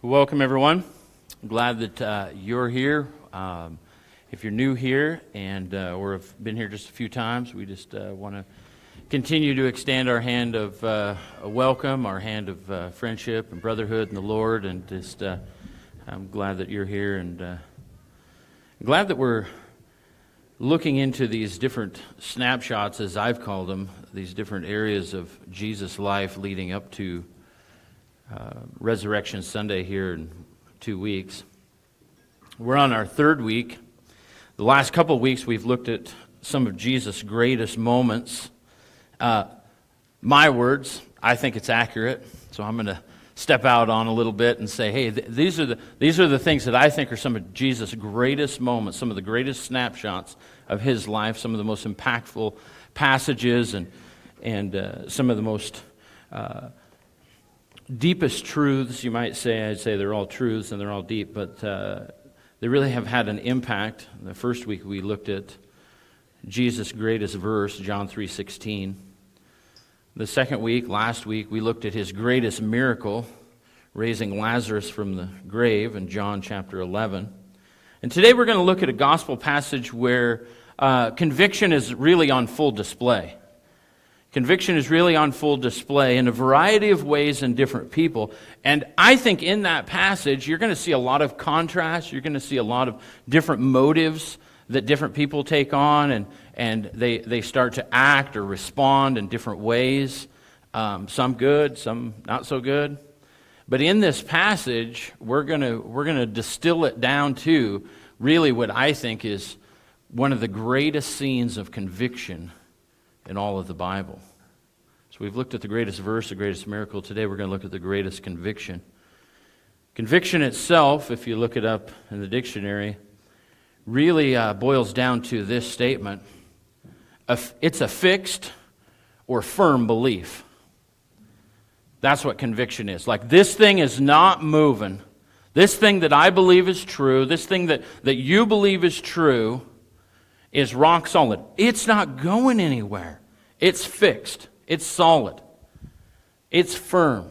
Welcome, everyone. glad that uh, you're here. Um, if you're new here and uh, or have been here just a few times, we just uh, want to continue to extend our hand of uh, welcome, our hand of uh, friendship and brotherhood in the Lord. And just, uh, I'm glad that you're here and glad that we're looking into these different snapshots, as I've called them, these different areas of Jesus' life leading up to uh, Resurrection Sunday here in two weeks. We're on our third week. The last couple of weeks, we've looked at some of Jesus' greatest moments. Uh, my words, I think it's accurate, so I'm going to step out on a little bit and say, hey, th- these, are the, these are the things that I think are some of Jesus' greatest moments, some of the greatest snapshots of his life, some of the most impactful passages, and, and uh, some of the most uh, deepest truths, you might say. I'd say they're all truths and they're all deep, but uh, they really have had an impact. The first week we looked at Jesus' greatest verse, John 3:16. The second week, last week, we looked at his greatest miracle, raising Lazarus from the grave in John chapter 11. And today we're going to look at a gospel passage where uh, conviction is really on full display. Conviction is really on full display in a variety of ways in different people. And I think in that passage, you're going to see a lot of contrast. You're going to see a lot of different motives that different people take on, and, and they, they start to act or respond in different ways. Um, some good, some not so good. But in this passage, we're going we're going to distill it down to really what I think is one of the greatest scenes of conviction in all of the Bible. So we've looked at the greatest verse, the greatest miracle. Today we're going to look at the greatest conviction. Conviction itself, if you look it up in the dictionary, really uh, boils down to this statement it's a fixed or firm belief. That's what conviction is. Like, this thing is not moving. This thing that I believe is true, this thing that, that you believe is true, is rock solid. It's not going anywhere. It's fixed. It's solid. It's firm.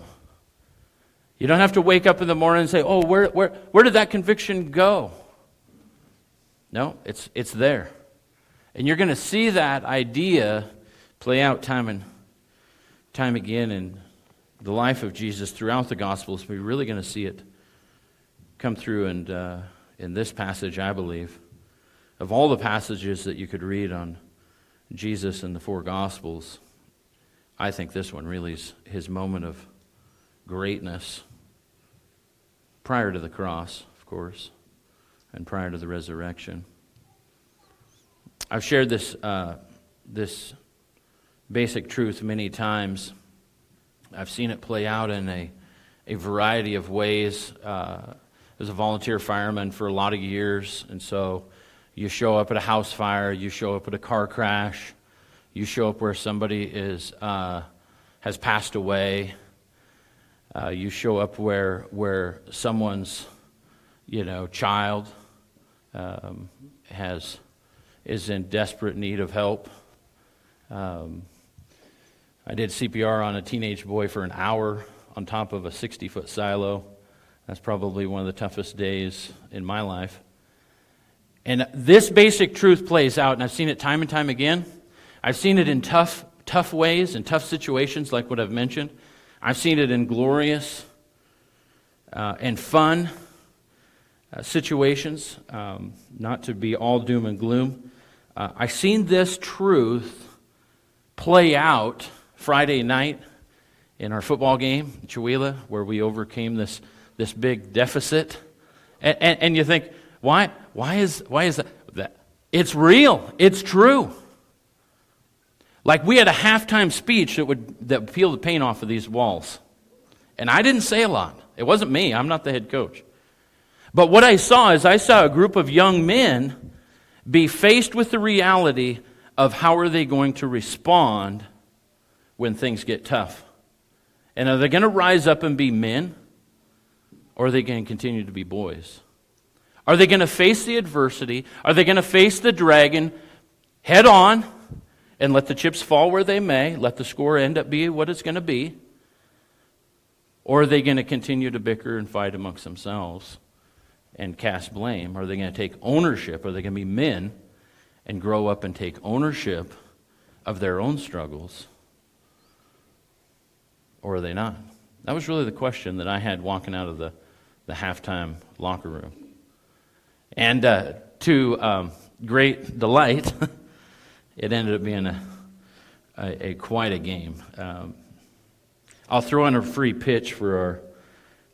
You don't have to wake up in the morning and say, oh, where, where, where did that conviction go? No, it's, it's there. And you're going to see that idea play out time and time again in the life of Jesus throughout the Gospels. We're really going to see it come through and, uh, in this passage, I believe. Of all the passages that you could read on Jesus in the four Gospels, I think this one really is his moment of greatness prior to the cross, of course, and prior to the resurrection. I've shared this, uh, this basic truth many times. I've seen it play out in a, a variety of ways. Uh, as a volunteer fireman for a lot of years, and so you show up at a house fire, you show up at a car crash, you show up where somebody is, uh, has passed away, uh, you show up where, where someone's you know, child um, has, is in desperate need of help. Um, I did CPR on a teenage boy for an hour on top of a 60 foot silo. That's probably one of the toughest days in my life. And this basic truth plays out, and I've seen it time and time again. I've seen it in tough, tough ways, in tough situations, like what I've mentioned. I've seen it in glorious uh, and fun uh, situations, um, not to be all doom and gloom. Uh, I've seen this truth play out Friday night in our football game, Chewelah, where we overcame this, this big deficit. And, and, and you think, why, why, is, why is that? It's real. It's true. Like we had a halftime speech that would that would peel the paint off of these walls. And I didn't say a lot. It wasn't me. I'm not the head coach. But what I saw is I saw a group of young men be faced with the reality of how are they going to respond when things get tough. And are they going to rise up and be men or are they going to continue to be boys? Are they going to face the adversity? Are they going to face the dragon head on and let the chips fall where they may? Let the score end up be what it's going to be? Or are they going to continue to bicker and fight amongst themselves and cast blame? Are they going to take ownership? Are they going to be men and grow up and take ownership of their own struggles? Or are they not? That was really the question that I had walking out of the, the halftime locker room. And uh, to um, great delight, it ended up being a, a, a quite a game. Um, I'll throw in a free pitch for our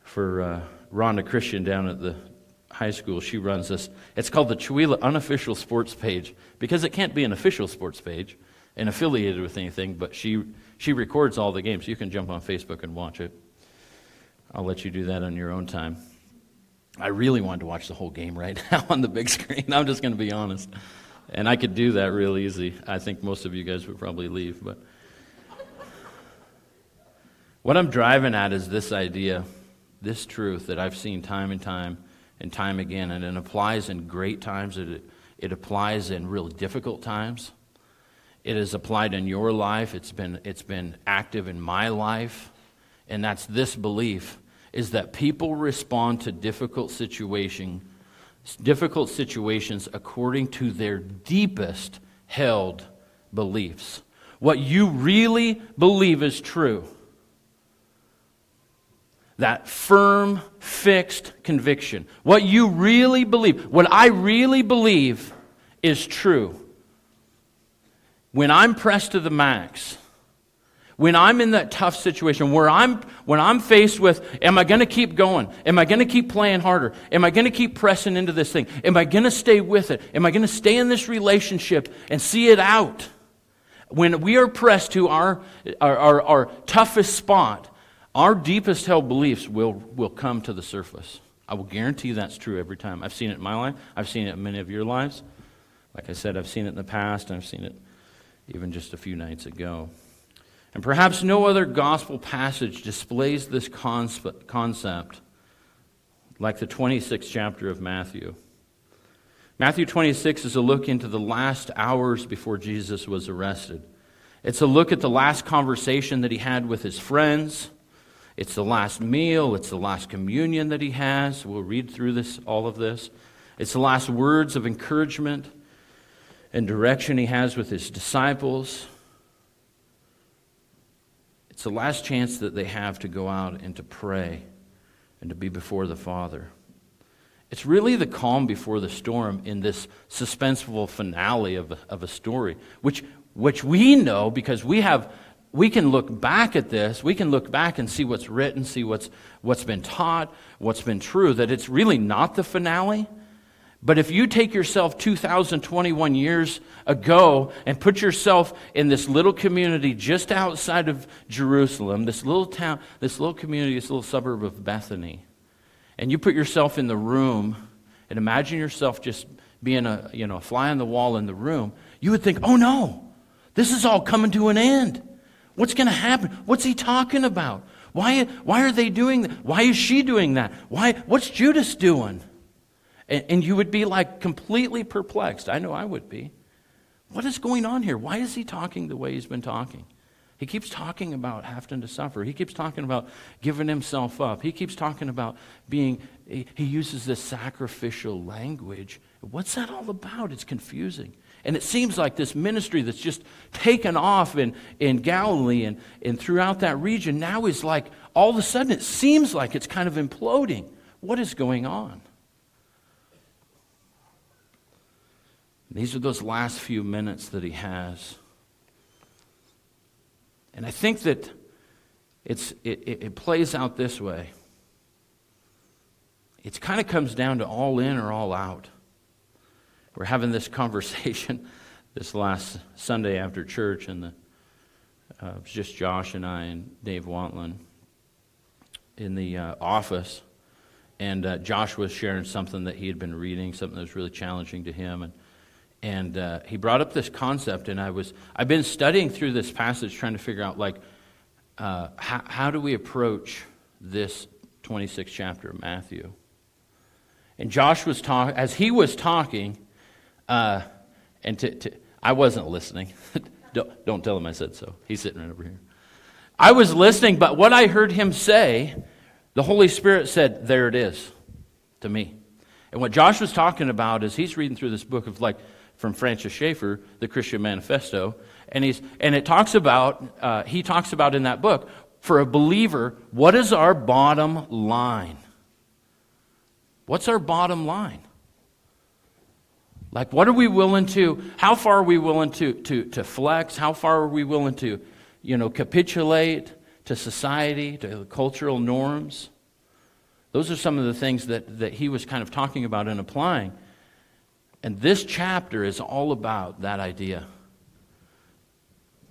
for uh, Rhonda Christian down at the high school. She runs this. It's called the Chewelah Unofficial Sports Page because it can't be an official sports page and affiliated with anything, but she she records all the games. You can jump on Facebook and watch it. I'll let you do that on your own time. I really wanted to watch the whole game right now on the big screen. I'm just going to be honest. And I could do that real easy. I think most of you guys would probably leave, but what I'm driving at is this idea, this truth that I've seen time and time and time again, and it applies in great times, it, it applies in real difficult times. It is applied in your life, it's been, it's been active in my life, and that's this belief is that people respond to difficult situation, difficult situations according to their deepest held beliefs. What you really believe is true that firm, fixed conviction. What you really believe, what I really believe is true. When I'm pressed to the max, when I'm in that tough situation where I'm when I'm faced with am I going to keep going? Am I going to keep playing harder? Am I going to keep pressing into this thing? Am I going to stay with it? Am I going to stay in this relationship and see it out? When we are pressed to our, our, our, our toughest spot, our deepest held beliefs will, will come to the surface. I will guarantee that's true every time. I've seen it in my life, I've seen it in many of your lives. Like I said, I've seen it in the past, and I've seen it even just a few nights ago. And perhaps no other gospel passage displays this concept like the 26th chapter of Matthew. Matthew 26 is a look into the last hours before Jesus was arrested. It's a look at the last conversation that he had with his friends. It's the last meal, it's the last communion that he has. We'll read through this all of this. It's the last words of encouragement and direction he has with his disciples. It's the last chance that they have to go out and to pray and to be before the Father. It's really the calm before the storm in this suspenseful finale of a, of a story, which, which we know because we have we can look back at this, we can look back and see what's written, see what's, what's been taught, what's been true, that it's really not the finale. But if you take yourself 2021 years ago and put yourself in this little community just outside of Jerusalem, this little town, this little community, this little suburb of Bethany, and you put yourself in the room and imagine yourself just being a, you know, a fly on the wall in the room, you would think, oh no, this is all coming to an end. What's going to happen? What's he talking about? Why, why are they doing that? Why is she doing that? Why, what's Judas doing? And, and you would be like completely perplexed. I know I would be. What is going on here? Why is he talking the way he's been talking? He keeps talking about having to suffer. He keeps talking about giving himself up. He keeps talking about being, he, he uses this sacrificial language. What's that all about? It's confusing. And it seems like this ministry that's just taken off in, in Galilee and, and throughout that region now is like all of a sudden it seems like it's kind of imploding. What is going on? These are those last few minutes that he has. And I think that it's, it, it, it plays out this way. It kind of comes down to all in or all out. We're having this conversation this last Sunday after church, and the, uh, it was just Josh and I and Dave Wantland in the uh, office. And uh, Josh was sharing something that he had been reading, something that was really challenging to him. And, and uh, he brought up this concept, and I was, I've been studying through this passage trying to figure out, like, uh, how, how do we approach this 26th chapter of Matthew? And Josh was talking, as he was talking, uh, and to, to, I wasn't listening. don't, don't tell him I said so. He's sitting right over here. I was listening, but what I heard him say, the Holy Spirit said, There it is to me. And what Josh was talking about is he's reading through this book of like from Francis Schaeffer, the Christian Manifesto, and he's and it talks about uh, he talks about in that book for a believer, what is our bottom line? What's our bottom line? Like, what are we willing to, how far are we willing to, to, to flex? How far are we willing to, you know, capitulate to society, to cultural norms? Those are some of the things that, that he was kind of talking about and applying. And this chapter is all about that idea.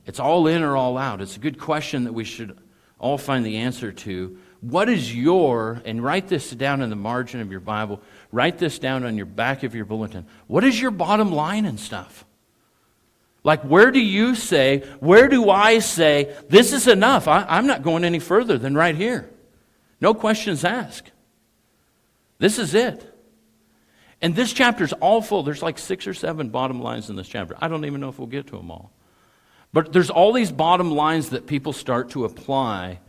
It's all in or all out. It's a good question that we should all find the answer to. What is your, and write this down in the margin of your Bible, write this down on your back of your bulletin. What is your bottom line and stuff? Like, where do you say, where do I say, this is enough? I, I'm not going any further than right here. No questions asked. This is it. And this chapter is all full. There's like six or seven bottom lines in this chapter. I don't even know if we'll get to them all. But there's all these bottom lines that people start to apply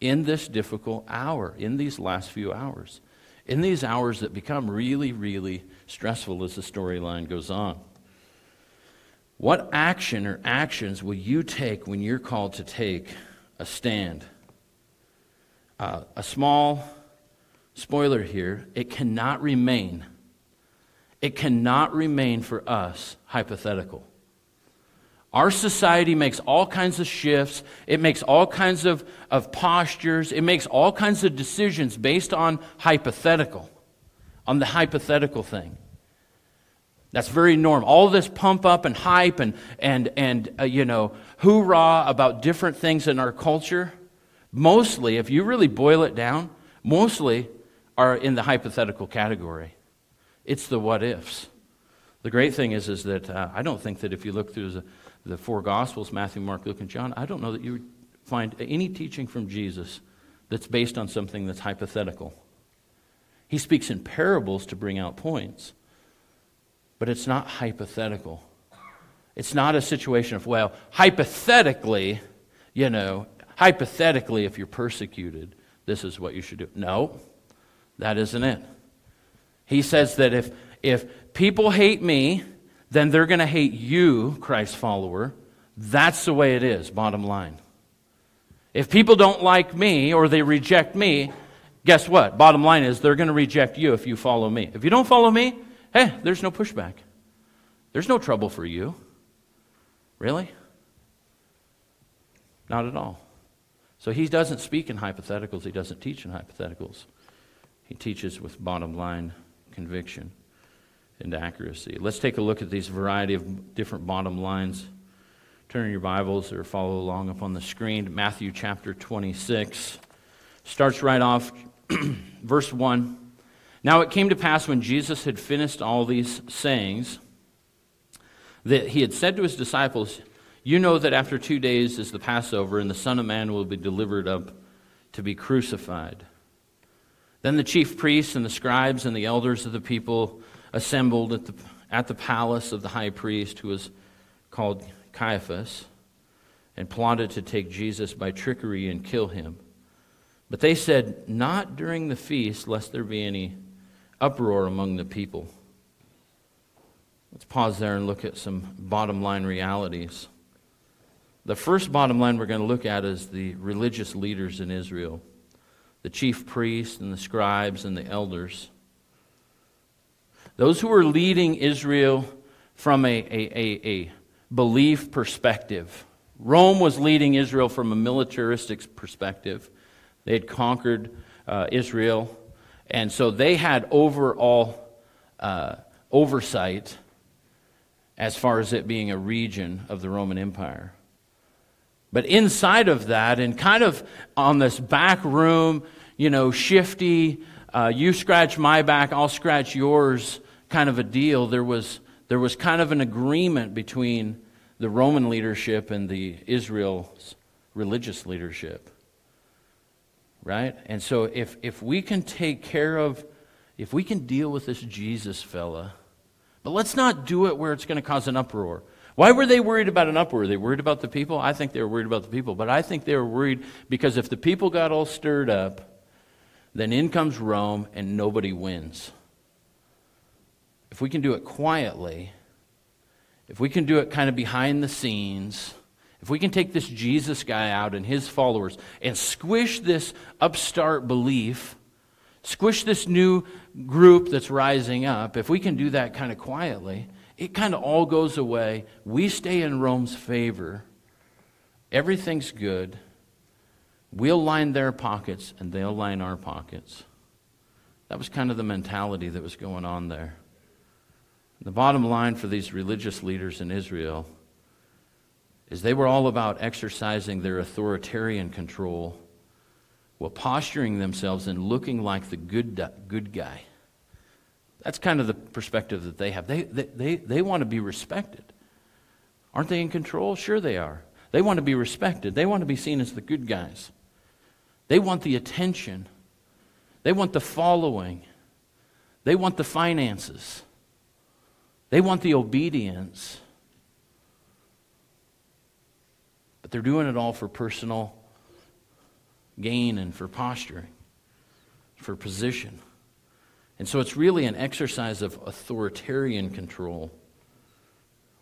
in this difficult hour, in these last few hours, in these hours that become really, really stressful as the storyline goes on. What action or actions will you take when you're called to take a stand? Uh, a small spoiler here it cannot remain, it cannot remain for us hypothetical. Our society makes all kinds of shifts. It makes all kinds of, of postures. It makes all kinds of decisions based on hypothetical, on the hypothetical thing. That's very normal. All this pump up and hype and, and, and uh, you know, hoorah about different things in our culture, mostly, if you really boil it down, mostly are in the hypothetical category. It's the what ifs. The great thing is, is that uh, I don't think that if you look through the the four Gospels Matthew, Mark, Luke, and John, I don't know that you find any teaching from Jesus that's based on something that's hypothetical. He speaks in parables to bring out points, but it's not hypothetical. It's not a situation of, well, hypothetically, you know, hypothetically, if you're persecuted, this is what you should do. No, that isn't it. He says that if, if people hate me, then they're going to hate you, Christ follower. That's the way it is, bottom line. If people don't like me or they reject me, guess what? Bottom line is they're going to reject you if you follow me. If you don't follow me, hey, there's no pushback. There's no trouble for you. Really? Not at all. So he doesn't speak in hypotheticals, he doesn't teach in hypotheticals. He teaches with bottom line conviction and accuracy. Let's take a look at these variety of different bottom lines. Turn your Bibles or follow along up on the screen. Matthew chapter 26 starts right off, verse 1. Now it came to pass when Jesus had finished all these sayings that he had said to his disciples, You know that after two days is the Passover, and the Son of Man will be delivered up to be crucified. Then the chief priests and the scribes and the elders of the people assembled at the, at the palace of the high priest, who was called Caiaphas, and plotted to take Jesus by trickery and kill him. But they said, Not during the feast, lest there be any uproar among the people. Let's pause there and look at some bottom line realities. The first bottom line we're going to look at is the religious leaders in Israel the chief priests and the scribes and the elders. Those who were leading Israel from a, a, a, a belief perspective. Rome was leading Israel from a militaristic perspective. They had conquered uh, Israel, and so they had overall uh, oversight as far as it being a region of the Roman Empire. But inside of that, and kind of on this back room, you know, shifty, uh, you scratch my back, I'll scratch yours kind of a deal. There was, there was kind of an agreement between the Roman leadership and the Israel's religious leadership. Right? And so if, if we can take care of, if we can deal with this Jesus fella, but let's not do it where it's going to cause an uproar. Why were they worried about an uproar? Were they worried about the people? I think they were worried about the people, but I think they were worried because if the people got all stirred up, then in comes Rome and nobody wins. If we can do it quietly, if we can do it kind of behind the scenes, if we can take this Jesus guy out and his followers and squish this upstart belief, squish this new group that's rising up, if we can do that kind of quietly, it kind of all goes away. We stay in Rome's favor. Everything's good. We'll line their pockets and they'll line our pockets. That was kind of the mentality that was going on there. The bottom line for these religious leaders in Israel is they were all about exercising their authoritarian control while posturing themselves and looking like the good, good guy. That's kind of the perspective that they have. They, they, they, they want to be respected. Aren't they in control? Sure, they are. They want to be respected, they want to be seen as the good guys. They want the attention, they want the following, they want the finances. They want the obedience, but they're doing it all for personal gain and for posturing, for position. And so it's really an exercise of authoritarian control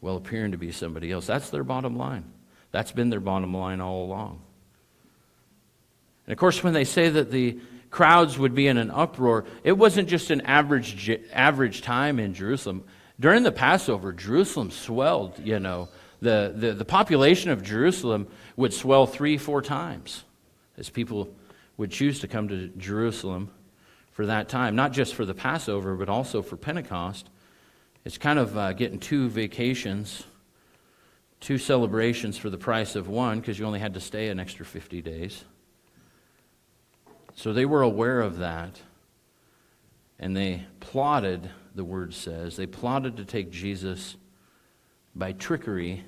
while appearing to be somebody else. That's their bottom line. That's been their bottom line all along. And of course, when they say that the crowds would be in an uproar, it wasn't just an average, average time in Jerusalem. During the Passover, Jerusalem swelled, you know. The, the, the population of Jerusalem would swell three, four times as people would choose to come to Jerusalem for that time, not just for the Passover, but also for Pentecost. It's kind of uh, getting two vacations, two celebrations for the price of one, because you only had to stay an extra 50 days. So they were aware of that, and they plotted the word says. They plotted to take Jesus by trickery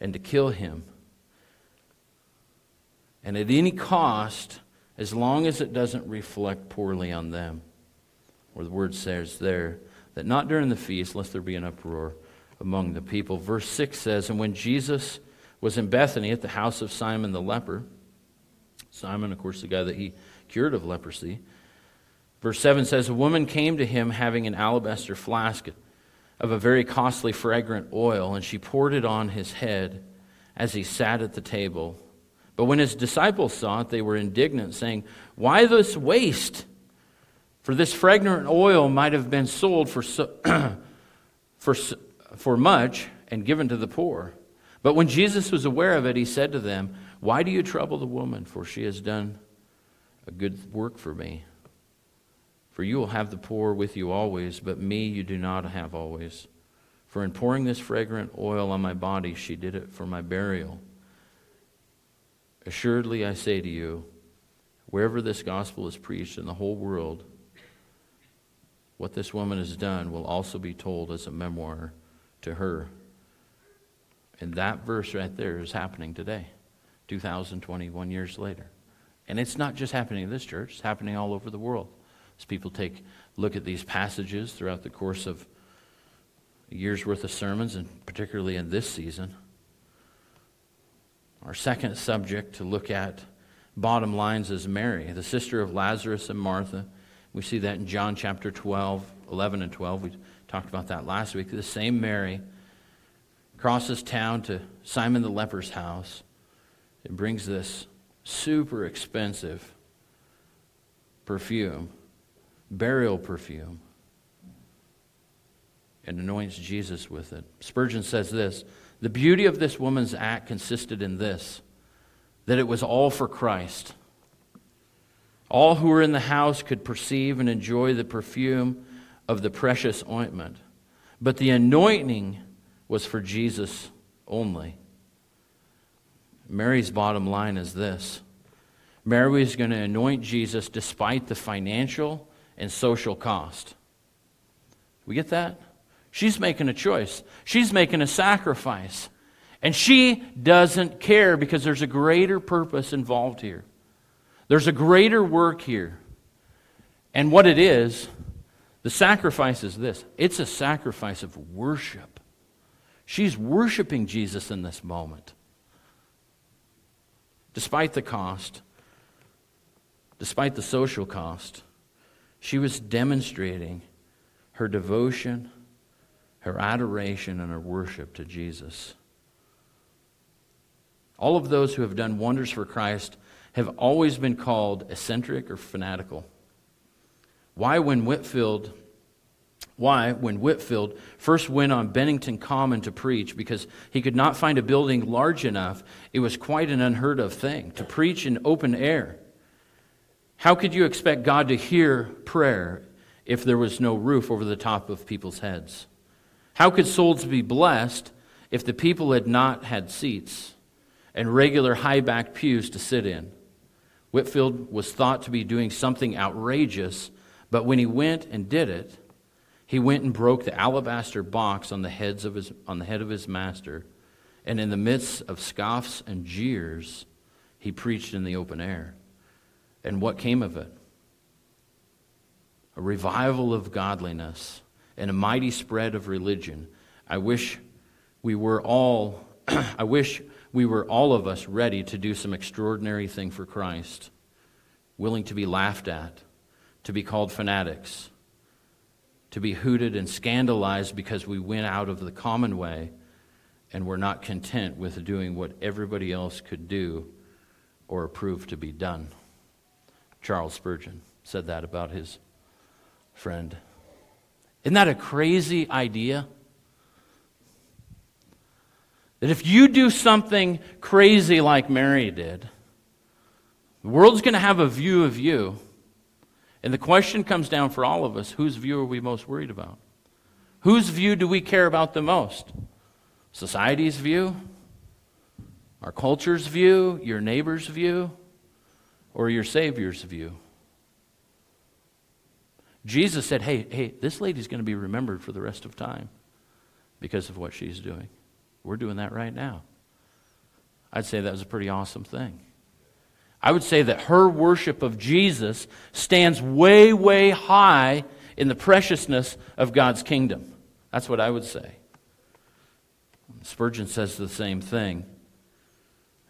and to kill him. And at any cost, as long as it doesn't reflect poorly on them. Or the word says there, that not during the feast, lest there be an uproar among the people. Verse 6 says, And when Jesus was in Bethany at the house of Simon the leper, Simon, of course, the guy that he cured of leprosy, Verse 7 says, A woman came to him having an alabaster flask of a very costly fragrant oil, and she poured it on his head as he sat at the table. But when his disciples saw it, they were indignant, saying, Why this waste? For this fragrant oil might have been sold for, so, for, for much and given to the poor. But when Jesus was aware of it, he said to them, Why do you trouble the woman? For she has done a good work for me. For you will have the poor with you always, but me you do not have always. For in pouring this fragrant oil on my body, she did it for my burial. Assuredly, I say to you, wherever this gospel is preached in the whole world, what this woman has done will also be told as a memoir to her. And that verse right there is happening today, 2021 years later. And it's not just happening in this church, it's happening all over the world. As people take look at these passages throughout the course of a year's worth of sermons, and particularly in this season. Our second subject to look at bottom lines is Mary, the sister of Lazarus and Martha. We see that in John chapter 12, 11 and 12. We talked about that last week. The same Mary crosses town to Simon the leper's house and brings this super expensive perfume burial perfume and anoints Jesus with it. Spurgeon says this The beauty of this woman's act consisted in this that it was all for Christ. All who were in the house could perceive and enjoy the perfume of the precious ointment, but the anointing was for Jesus only. Mary's bottom line is this Mary is going to anoint Jesus despite the financial and social cost. We get that? She's making a choice, she's making a sacrifice. And she doesn't care because there's a greater purpose involved here. There's a greater work here. And what it is, the sacrifice is this it's a sacrifice of worship. She's worshiping Jesus in this moment. Despite the cost, despite the social cost, she was demonstrating her devotion, her adoration, and her worship to Jesus. All of those who have done wonders for Christ have always been called eccentric or fanatical. Why, when Whitefield, why, when Whitefield first went on Kennington Common to preach, because he could not find a building large enough, it was quite an unheard of thing to preach in open air. How could you expect God to hear prayer if there was no roof over the top of people's heads? How could souls be blessed if the people had not had seats and regular high backed pews to sit in? Whitefield was thought to be doing something outrageous, but when he went and did it, he went and broke the alabaster box on the, heads of his, on the head of his master, and in the midst of scoffs and jeers, he preached in the open air. And what came of it? A revival of godliness and a mighty spread of religion. I wish we were all, I wish we were all of us ready to do some extraordinary thing for Christ, willing to be laughed at, to be called fanatics, to be hooted and scandalized because we went out of the common way and were not content with doing what everybody else could do or approve to be done. Charles Spurgeon said that about his friend. Isn't that a crazy idea? That if you do something crazy like Mary did, the world's going to have a view of you. And the question comes down for all of us whose view are we most worried about? Whose view do we care about the most? Society's view? Our culture's view? Your neighbor's view? Or your Savior's view? Jesus said, hey, hey, this lady's going to be remembered for the rest of time because of what she's doing. We're doing that right now. I'd say that was a pretty awesome thing. I would say that her worship of Jesus stands way, way high in the preciousness of God's kingdom. That's what I would say. Spurgeon says the same thing.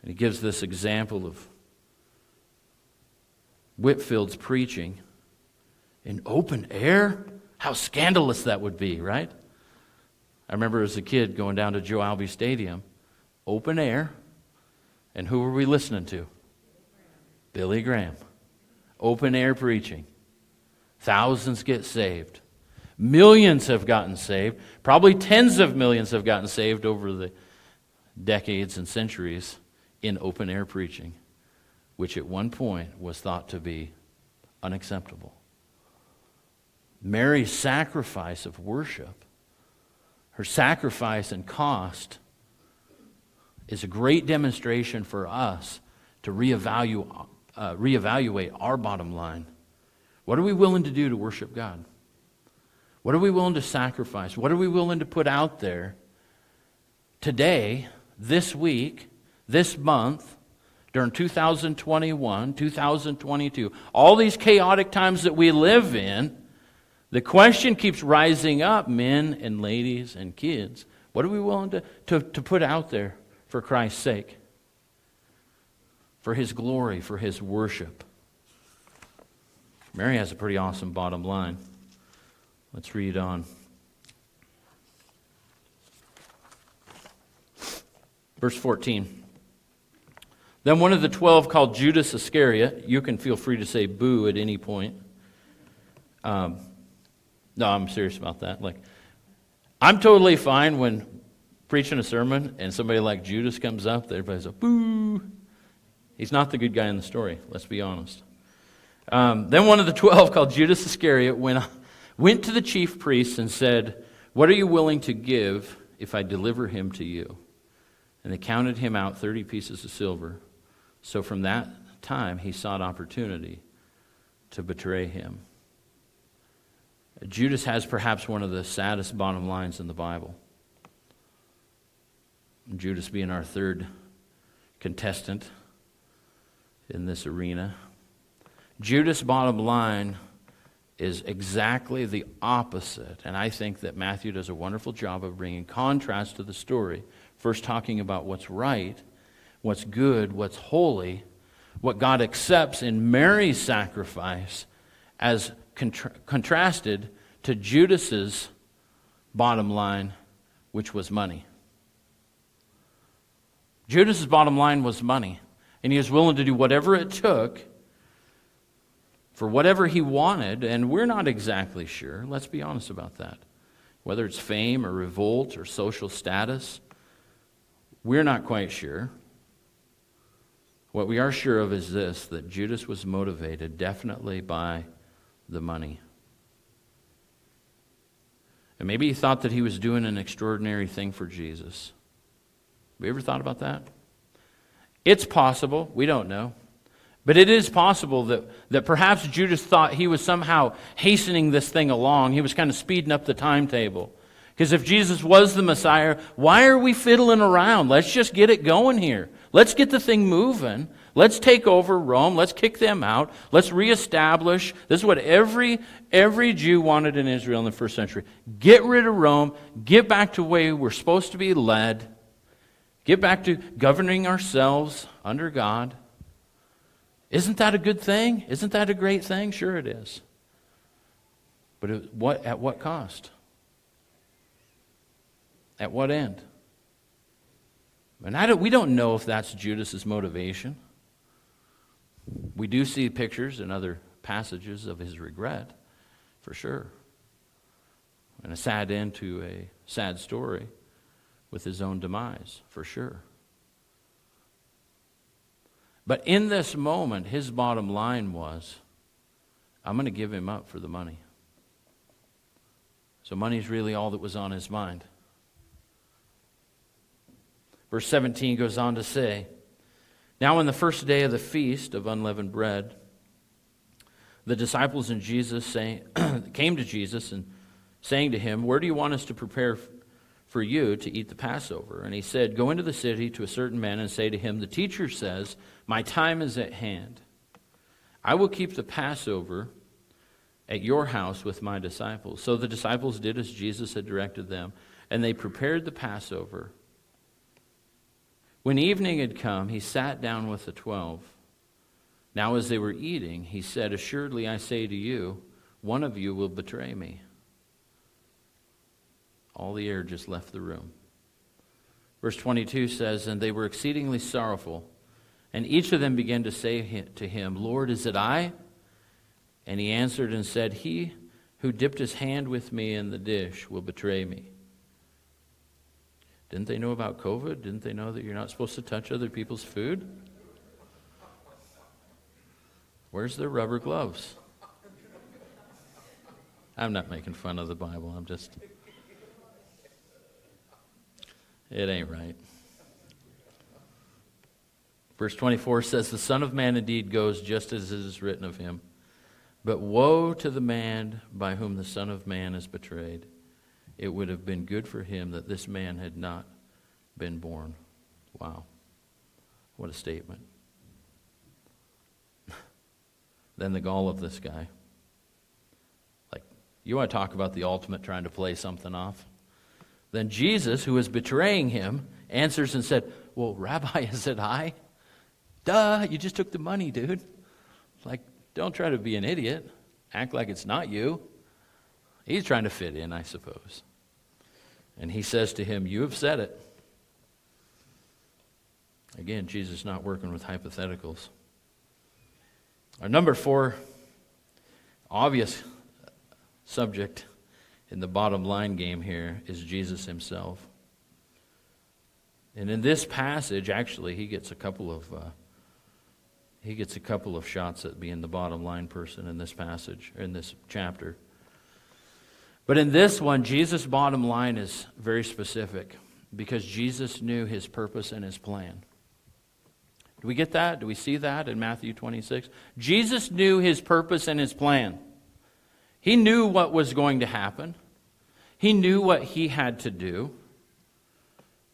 And he gives this example of Whitefield's preaching in open air. How scandalous that would be, right? I remember as a kid going down to Joe Albi Stadium, open air, and who were we listening to? Billy Graham. Open air preaching. Thousands get saved. Millions have gotten saved. Probably tens of millions have gotten saved over the decades and centuries in open air preaching, which at one point was thought to be unacceptable. Mary's sacrifice of worship her sacrifice and cost is a great demonstration for us to reevaluate, uh, reevaluate our bottom line. What are we willing to do to worship God? What are we willing to sacrifice? What are we willing to put out there today, this week, this month, during 2021, 2022, all these chaotic times that we live in? The question keeps rising up, men and ladies and kids. What are we willing to, to, to put out there for Christ's sake? For his glory, for his worship. Mary has a pretty awesome bottom line. Let's read on. Verse 14. Then one of the twelve, called Judas Iscariot, you can feel free to say boo at any point. Um, no, I'm serious about that. Like, I'm totally fine when preaching a sermon and somebody like Judas comes up, everybody's like, boo. He's not the good guy in the story, let's be honest. Um, then one of the twelve, called Judas Iscariot, went, went to the chief priests and said, What are you willing to give if I deliver him to you? And they counted him out 30 pieces of silver. So from that time, he sought opportunity to betray him. Judas has perhaps one of the saddest bottom lines in the Bible. Judas being our third contestant in this arena. Judas' bottom line is exactly the opposite. And I think that Matthew does a wonderful job of bringing contrast to the story. First, talking about what's right, what's good, what's holy, what God accepts in Mary's sacrifice, as contra- contrasted to Judas's bottom line, which was money. Judas's bottom line was money, and he was willing to do whatever it took for whatever he wanted, and we're not exactly sure. Let's be honest about that. Whether it's fame or revolt or social status, we're not quite sure. What we are sure of is this that Judas was motivated definitely by the money. And maybe he thought that he was doing an extraordinary thing for Jesus. Have you ever thought about that? It's possible. We don't know. But it is possible that, that perhaps Judas thought he was somehow hastening this thing along. He was kind of speeding up the timetable. Because if Jesus was the Messiah, why are we fiddling around? Let's just get it going here. Let's get the thing moving. Let's take over Rome. Let's kick them out. Let's reestablish. This is what every, every Jew wanted in Israel in the first century. Get rid of Rome. Get back to the way we're supposed to be led. Get back to governing ourselves under God. Isn't that a good thing? Isn't that a great thing? Sure, it is. But it, what, at what cost? At what end? And I don't, we don't know if that's Judas's motivation. We do see pictures and other passages of his regret, for sure. And a sad end to a sad story with his own demise, for sure. But in this moment, his bottom line was I'm going to give him up for the money. So, money's really all that was on his mind. Verse 17 goes on to say Now, on the first day of the feast of unleavened bread, the disciples and Jesus say, came to Jesus and saying to him, Where do you want us to prepare for you to eat the Passover. And he said, Go into the city to a certain man and say to him, The teacher says, My time is at hand. I will keep the Passover at your house with my disciples. So the disciples did as Jesus had directed them, and they prepared the Passover. When evening had come, he sat down with the twelve. Now, as they were eating, he said, Assuredly I say to you, one of you will betray me. All the air just left the room. Verse 22 says, And they were exceedingly sorrowful, and each of them began to say to him, Lord, is it I? And he answered and said, He who dipped his hand with me in the dish will betray me. Didn't they know about COVID? Didn't they know that you're not supposed to touch other people's food? Where's their rubber gloves? I'm not making fun of the Bible. I'm just. It ain't right. Verse 24 says, The Son of Man indeed goes just as it is written of him. But woe to the man by whom the Son of Man is betrayed. It would have been good for him that this man had not been born. Wow. What a statement. then the gall of this guy. Like, you want to talk about the ultimate trying to play something off? Then Jesus, who is betraying him, answers and said, Well, Rabbi, is it I? Duh, you just took the money, dude. Like, don't try to be an idiot. Act like it's not you. He's trying to fit in, I suppose. And he says to him, You have said it. Again, Jesus not working with hypotheticals. Our number four obvious subject in the bottom line game here is Jesus himself. And in this passage, actually, he gets a couple of uh, he gets a couple of shots at being the bottom line person in this passage, in this chapter. But in this one, Jesus' bottom line is very specific because Jesus knew his purpose and his plan. Do we get that? Do we see that in Matthew 26? Jesus knew his purpose and his plan. He knew what was going to happen. He knew what he had to do.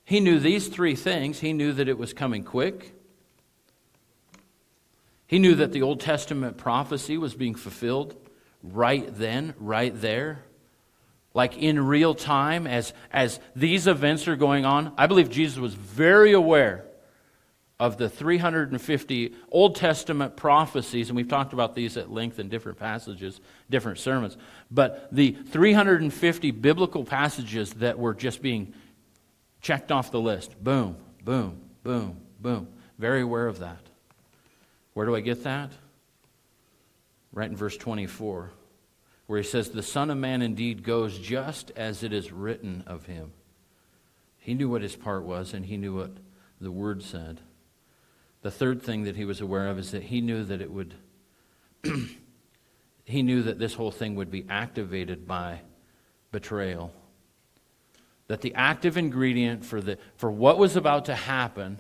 He knew these three things. He knew that it was coming quick. He knew that the Old Testament prophecy was being fulfilled right then, right there? Like in real time, as, as these events are going on? I believe Jesus was very aware of the 350 Old Testament prophecies, and we've talked about these at length in different passages, different sermons, but the 350 biblical passages that were just being checked off the list. Boom, boom, boom, boom. Very aware of that. Where do I get that? Right in verse 24, where he says, The Son of Man indeed goes just as it is written of him. He knew what his part was, and he knew what the word said. The third thing that he was aware of is that he knew that it would, he knew that this whole thing would be activated by betrayal. That the active ingredient for, the, for what was about to happen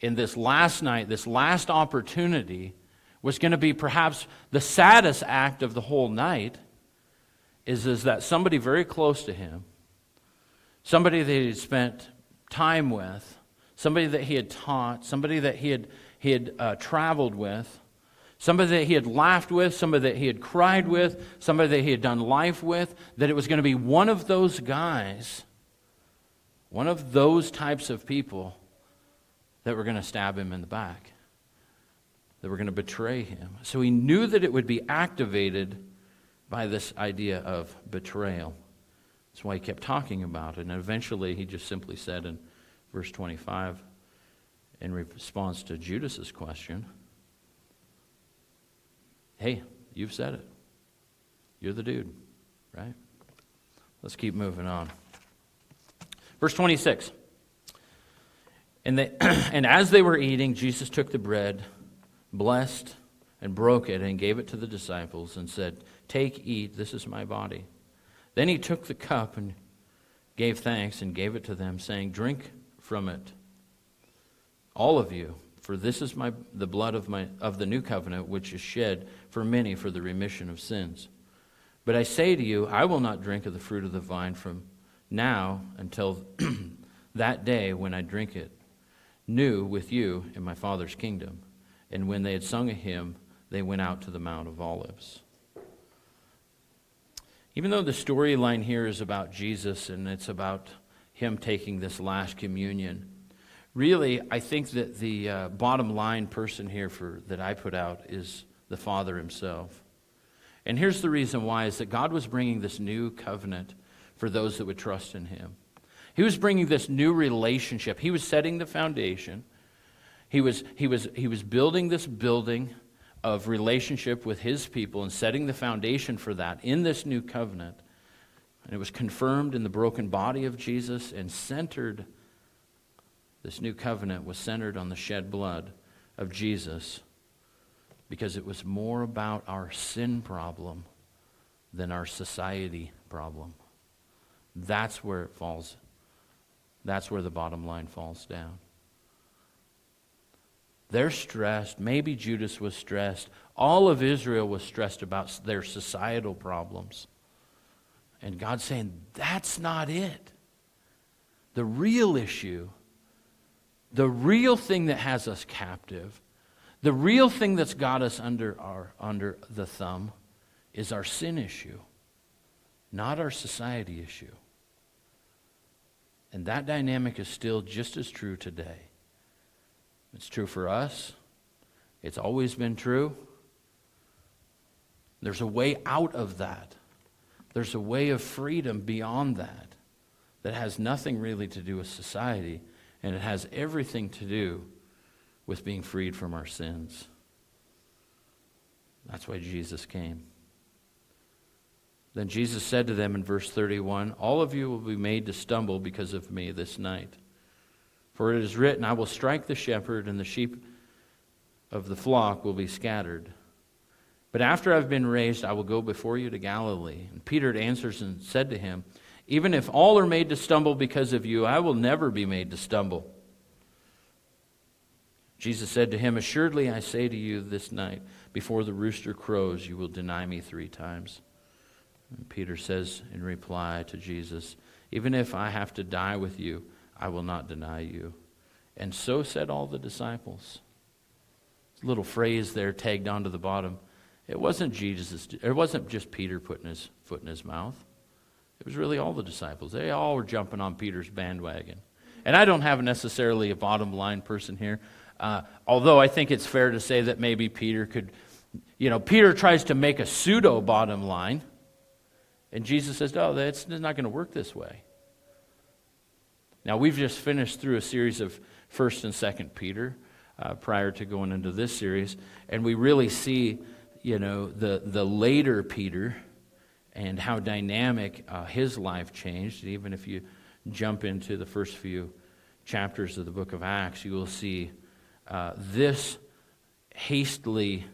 in this last night, this last opportunity, was going to be perhaps the saddest act of the whole night, is, is that somebody very close to him, somebody that he had spent time with, somebody that he had taught, somebody that he had, he had uh, traveled with, somebody that he had laughed with, somebody that he had cried with, somebody that he had done life with, that it was going to be one of those guys, one of those types of people that were going to stab him in the back, that were going to betray him. So he knew that it would be activated by this idea of betrayal. That's why he kept talking about it. And eventually he just simply said in verse 25, in response to Judas's question, Hey, you've said it. You're the dude, right? Let's keep moving on. Verse 26. And, they, and as they were eating, Jesus took the bread, blessed, and broke it, and gave it to the disciples, and said, Take, eat, this is my body. Then he took the cup and gave thanks and gave it to them, saying, Drink from it, all of you, for this is my, the blood of, my, of the new covenant, which is shed for many for the remission of sins. But I say to you, I will not drink of the fruit of the vine from now until that day when I drink it new with you in my Father's kingdom. And when they had sung a hymn, they went out to the Mount of Olives. Even though the storyline here is about Jesus and it's about him taking this last communion. Really, I think that the uh, bottom line person here for, that I put out is the Father himself. And here's the reason why is that God was bringing this new covenant for those that would trust in him. He was bringing this new relationship. He was setting the foundation. He was, he was, he was building this building of relationship with his people and setting the foundation for that in this new covenant. And it was confirmed in the broken body of Jesus and centered, this new covenant was centered on the shed blood of Jesus because it was more about our sin problem than our society problem. That's where it falls. That's where the bottom line falls down. They're stressed. Maybe Judas was stressed. All of Israel was stressed about their societal problems. And God's saying, that's not it. The real issue, the real thing that has us captive, the real thing that's got us under, our, under the thumb is our sin issue, not our society issue. And that dynamic is still just as true today. It's true for us, it's always been true. There's a way out of that. There's a way of freedom beyond that that has nothing really to do with society, and it has everything to do with being freed from our sins. That's why Jesus came. Then Jesus said to them in verse 31 All of you will be made to stumble because of me this night. For it is written, I will strike the shepherd, and the sheep of the flock will be scattered. But after I've been raised, I will go before you to Galilee. And Peter answers and said to him, Even if all are made to stumble because of you, I will never be made to stumble. Jesus said to him, Assuredly I say to you this night, before the rooster crows, you will deny me three times. And Peter says in reply to Jesus, Even if I have to die with you, I will not deny you. And so said all the disciples. Little phrase there tagged onto the bottom It wasn't Jesus. It wasn't just Peter putting his foot in his mouth. It was really all the disciples. They all were jumping on Peter's bandwagon. And I don't have necessarily a bottom line person here, uh, although I think it's fair to say that maybe Peter could, you know, Peter tries to make a pseudo bottom line, and Jesus says, no, that's not going to work this way. Now, we've just finished through a series of 1st and 2nd Peter uh, prior to going into this series, and we really see, you know, the, the later Peter and how dynamic uh, his life changed. Even if you jump into the first few chapters of the book of Acts, you will see uh, this hastily,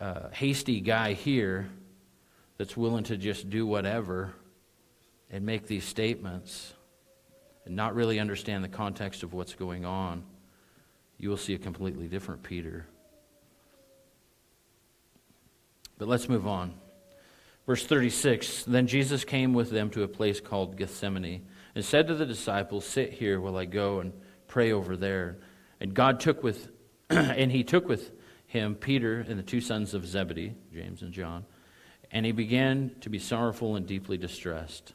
uh, hasty guy here that's willing to just do whatever and make these statements and not really understand the context of what's going on, you will see a completely different Peter. But let's move on. Verse 36 Then Jesus came with them to a place called Gethsemane and said to the disciples, Sit here while I go and pray over there. And God took with, and he took with him Peter and the two sons of Zebedee, James and John, and he began to be sorrowful and deeply distressed.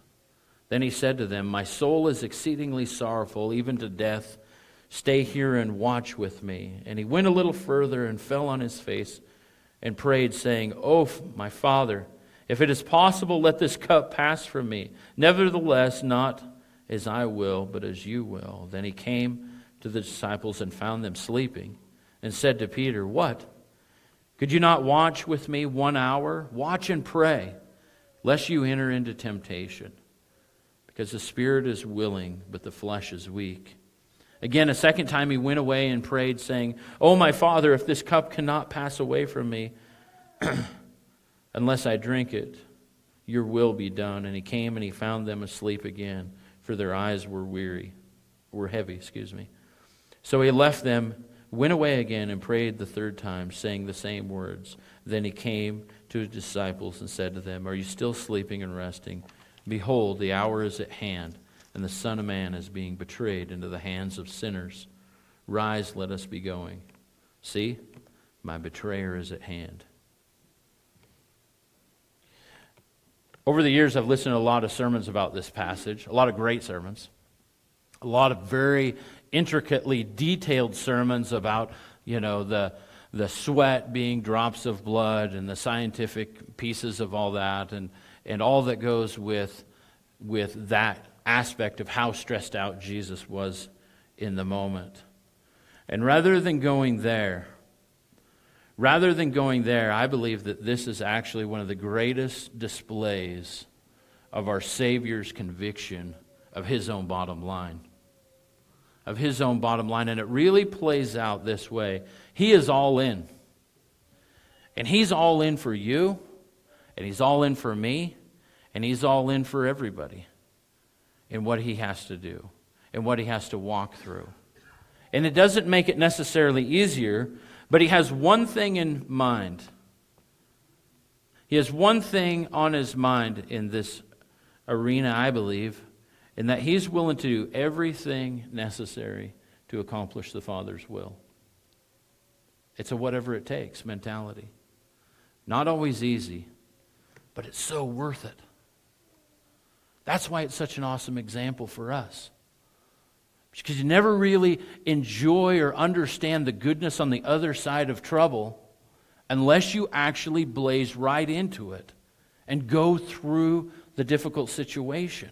Then he said to them, My soul is exceedingly sorrowful, even to death. Stay here and watch with me. And he went a little further and fell on his face and prayed, saying, Oh, my father, if it is possible, let this cup pass from me. Nevertheless, not as I will, but as you will. Then he came to the disciples and found them sleeping and said to Peter, What? Could you not watch with me one hour? Watch and pray, lest you enter into temptation because the spirit is willing, but the flesh is weak. Again, a second time he went away and prayed, saying, Oh, my Father, if this cup cannot pass away from me unless I drink it, your will be done. And he came and he found them asleep again, for their eyes were weary, were heavy, excuse me. So he left them, went away again, and prayed the third time, saying the same words. Then he came to his disciples and said to them, Are you still sleeping and resting? Behold, the hour is at hand, and the Son of Man is being betrayed into the hands of sinners. Rise, let us be going. See, my betrayer is at hand. Over the years, I've listened to a lot of sermons about this passage, a lot of great sermons, a lot of very intricately detailed sermons about, you know, the, the sweat being drops of blood and the scientific pieces of all that. And, and all that goes with, with that aspect of how stressed out Jesus was in the moment. And rather than going there, rather than going there, I believe that this is actually one of the greatest displays of our Savior's conviction of his own bottom line. Of his own bottom line. And it really plays out this way He is all in. And He's all in for you, and He's all in for me, and He's all in for everybody in what He has to do and what He has to walk through. And it doesn't make it necessarily easier, but He has one thing in mind. He has one thing on His mind in this arena, I believe, in that He's willing to do everything necessary to accomplish the Father's will. It's a whatever it takes mentality. Not always easy, but it's so worth it. That's why it's such an awesome example for us. Because you never really enjoy or understand the goodness on the other side of trouble unless you actually blaze right into it and go through the difficult situation.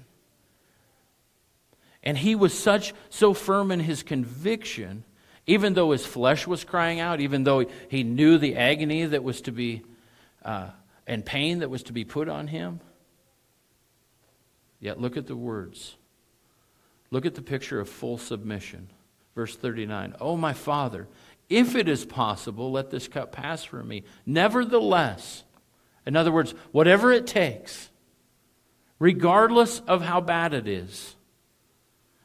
And he was such so firm in his conviction, even though his flesh was crying out, even though he knew the agony that was to be uh, and pain that was to be put on him. Yet look at the words. Look at the picture of full submission. Verse 39 Oh, my Father, if it is possible, let this cup pass from me. Nevertheless, in other words, whatever it takes, regardless of how bad it is,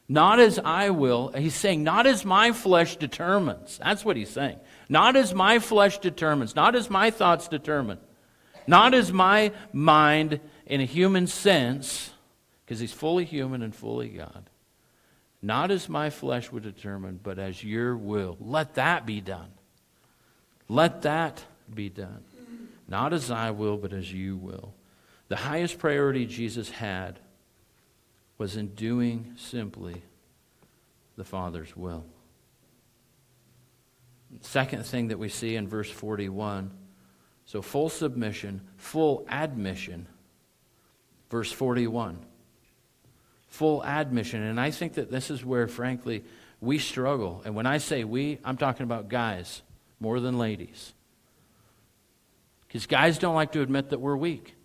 not as I will, he's saying, not as my flesh determines. That's what he's saying. Not as my flesh determines, not as my thoughts determine, not as my mind in a human sense, because he's fully human and fully God. Not as my flesh would determine, but as your will. Let that be done. Let that be done. Not as I will, but as you will. The highest priority Jesus had was in doing simply the Father's will. Second thing that we see in verse 41 so full submission, full admission. Verse 41 full admission. And I think that this is where, frankly, we struggle. And when I say we, I'm talking about guys more than ladies. Because guys don't like to admit that we're weak.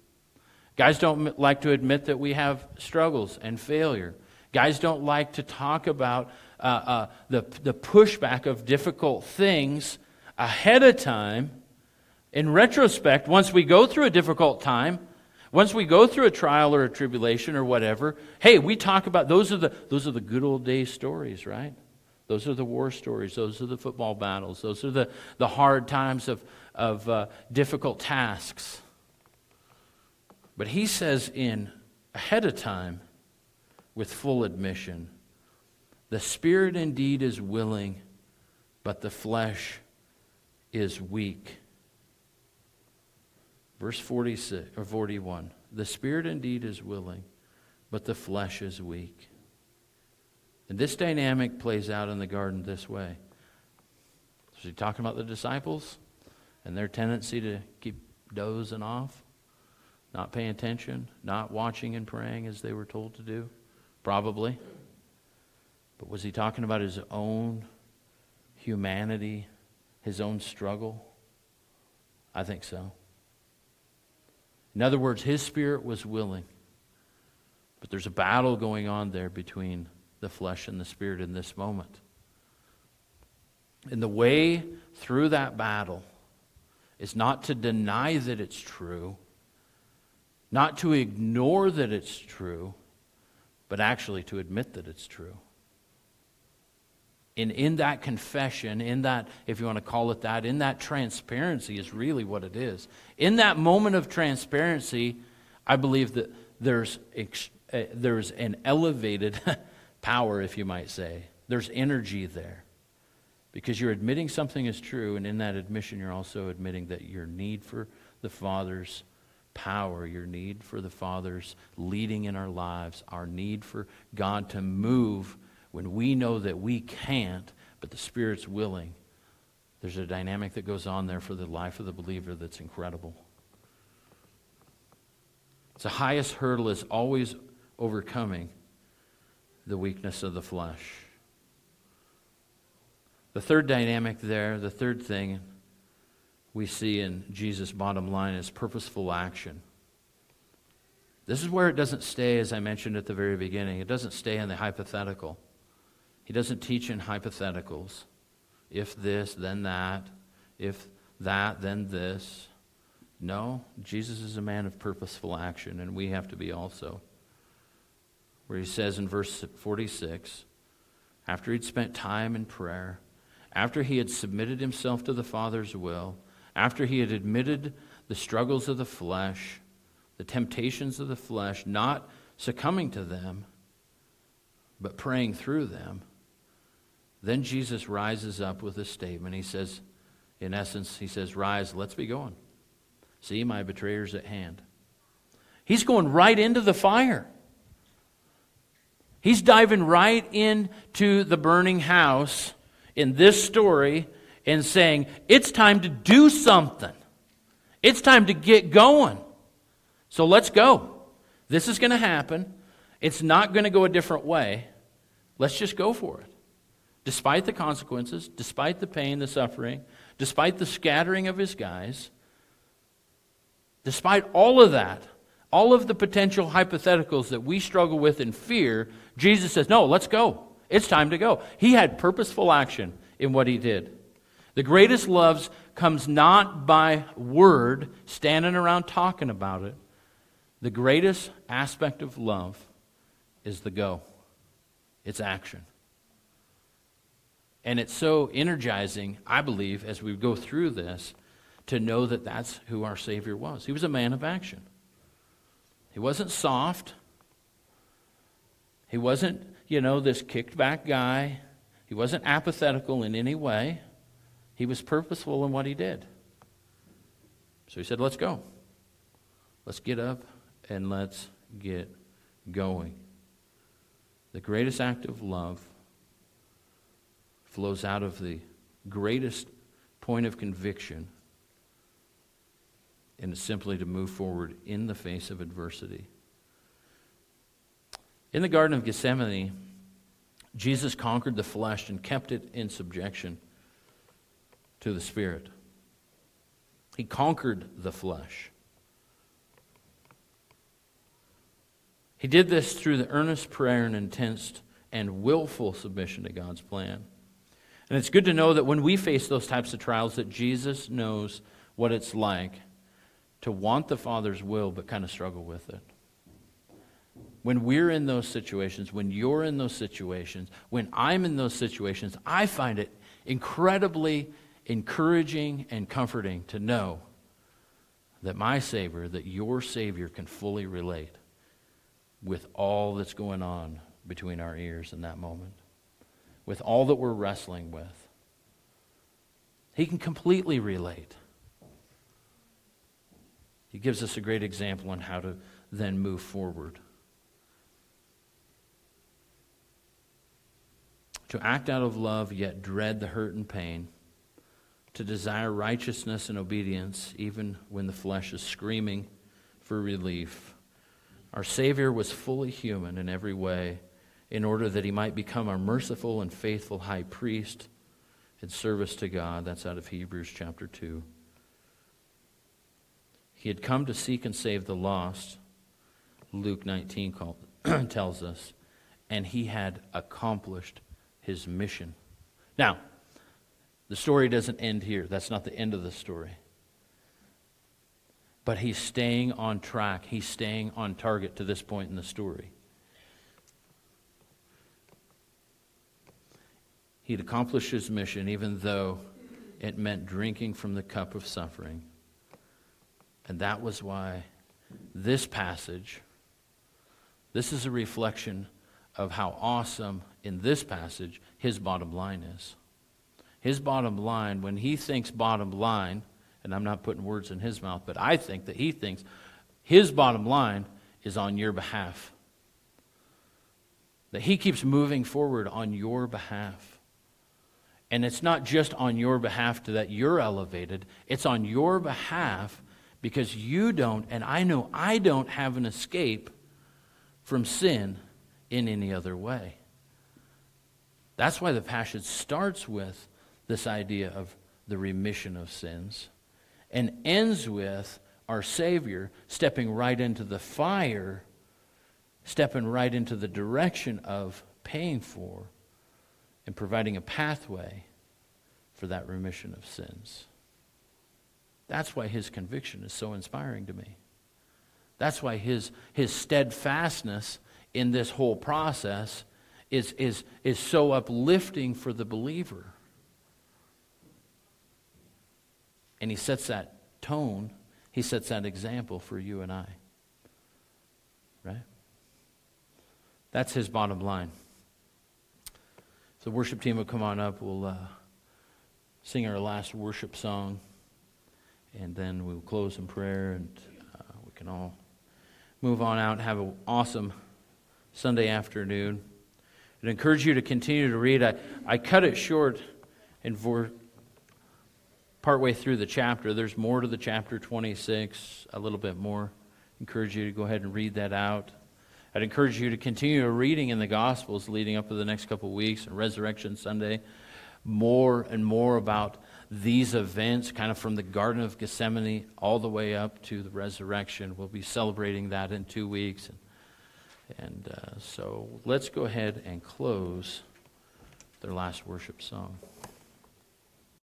Guys don't like to admit that we have struggles and failure. Guys don't like to talk about uh, uh, the, the pushback of difficult things ahead of time. In retrospect, once we go through a difficult time, once we go through a trial or a tribulation or whatever, hey, we talk about those are the those are the good old days stories, right? Those are the war stories. Those are the football battles. Those are the, the hard times of, of uh, difficult tasks. But he says in ahead of time, with full admission, the spirit indeed is willing, but the flesh is weak. Verse 46 or 41. The spirit indeed is willing, but the flesh is weak. And this dynamic plays out in the garden this way. Is he talking about the disciples and their tendency to keep dozing off, not paying attention, not watching and praying as they were told to do? Probably. But was he talking about his own humanity, his own struggle? I think so. In other words, his spirit was willing. But there's a battle going on there between the flesh and the spirit in this moment. And the way through that battle is not to deny that it's true, not to ignore that it's true, but actually to admit that it's true. And in that confession, in that, if you want to call it that, in that transparency is really what it is. In that moment of transparency, I believe that there's, uh, there's an elevated power, if you might say. There's energy there. Because you're admitting something is true, and in that admission, you're also admitting that your need for the Father's power, your need for the Father's leading in our lives, our need for God to move when we know that we can't, but the Spirit's willing, there's a dynamic that goes on there for the life of the believer that's incredible. The highest hurdle is always overcoming the weakness of the flesh. The third dynamic there, the third thing we see in Jesus' bottom line is purposeful action. This is where it doesn't stay, as I mentioned at the very beginning. It doesn't stay in the hypothetical. He doesn't teach in hypotheticals. If this, then that. If that, then this. No, Jesus is a man of purposeful action, and we have to be also. Where he says in verse 46 after he'd spent time in prayer, after he had submitted himself to the Father's will, after he had admitted the struggles of the flesh, the temptations of the flesh, not succumbing to them, but praying through them, then Jesus rises up with a statement. He says, in essence, he says, Rise, let's be going. See, my betrayer's at hand. He's going right into the fire. He's diving right into the burning house in this story and saying, It's time to do something. It's time to get going. So let's go. This is going to happen. It's not going to go a different way. Let's just go for it despite the consequences, despite the pain, the suffering, despite the scattering of his guys, despite all of that, all of the potential hypotheticals that we struggle with in fear, Jesus says, No, let's go. It's time to go. He had purposeful action in what he did. The greatest loves comes not by word, standing around talking about it. The greatest aspect of love is the go, it's action. And it's so energizing, I believe, as we go through this, to know that that's who our Savior was. He was a man of action. He wasn't soft. He wasn't, you know, this kicked back guy. He wasn't apathetical in any way. He was purposeful in what he did. So he said, Let's go. Let's get up and let's get going. The greatest act of love flows out of the greatest point of conviction, and it's simply to move forward in the face of adversity. In the Garden of Gethsemane, Jesus conquered the flesh and kept it in subjection to the Spirit. He conquered the flesh. He did this through the earnest prayer and intense and willful submission to God's plan. And it's good to know that when we face those types of trials that Jesus knows what it's like to want the Father's will but kind of struggle with it. When we're in those situations, when you're in those situations, when I'm in those situations, I find it incredibly encouraging and comforting to know that my Savior, that your Savior can fully relate with all that's going on between our ears in that moment, with all that we're wrestling with. He can completely relate. He gives us a great example on how to then move forward. To act out of love, yet dread the hurt and pain. To desire righteousness and obedience, even when the flesh is screaming for relief. Our Savior was fully human in every way in order that he might become our merciful and faithful high priest in service to God. That's out of Hebrews chapter 2. He had come to seek and save the lost, Luke 19 called, tells us, and he had accomplished his mission. Now, the story doesn't end here. That's not the end of the story but he's staying on track. He's staying on target to this point in the story. He'd accomplished his mission even though it meant drinking from the cup of suffering. And that was why this passage, this is a reflection of how awesome in this passage his bottom line is. His bottom line, when he thinks bottom line, and I'm not putting words in his mouth, but I think that he thinks his bottom line is on your behalf. That he keeps moving forward on your behalf. And it's not just on your behalf to that you're elevated, it's on your behalf because you don't, and I know I don't have an escape from sin in any other way. That's why the passage starts with this idea of the remission of sins and ends with our Savior stepping right into the fire, stepping right into the direction of paying for and providing a pathway for that remission of sins. That's why his conviction is so inspiring to me. That's why his, his steadfastness in this whole process is, is, is so uplifting for the believer. And he sets that tone, he sets that example for you and I. Right? That's his bottom line. The worship team will come on up. We'll uh, sing our last worship song, and then we'll close in prayer, and uh, we can all move on out and have an awesome Sunday afternoon. I'd encourage you to continue to read. I, I cut it short in for, partway through the chapter. There's more to the chapter 26, a little bit more. Encourage you to go ahead and read that out. I'd encourage you to continue reading in the Gospels leading up to the next couple of weeks and Resurrection Sunday. More and more about these events, kind of from the Garden of Gethsemane all the way up to the resurrection. We'll be celebrating that in two weeks. And, and uh, so let's go ahead and close their last worship song.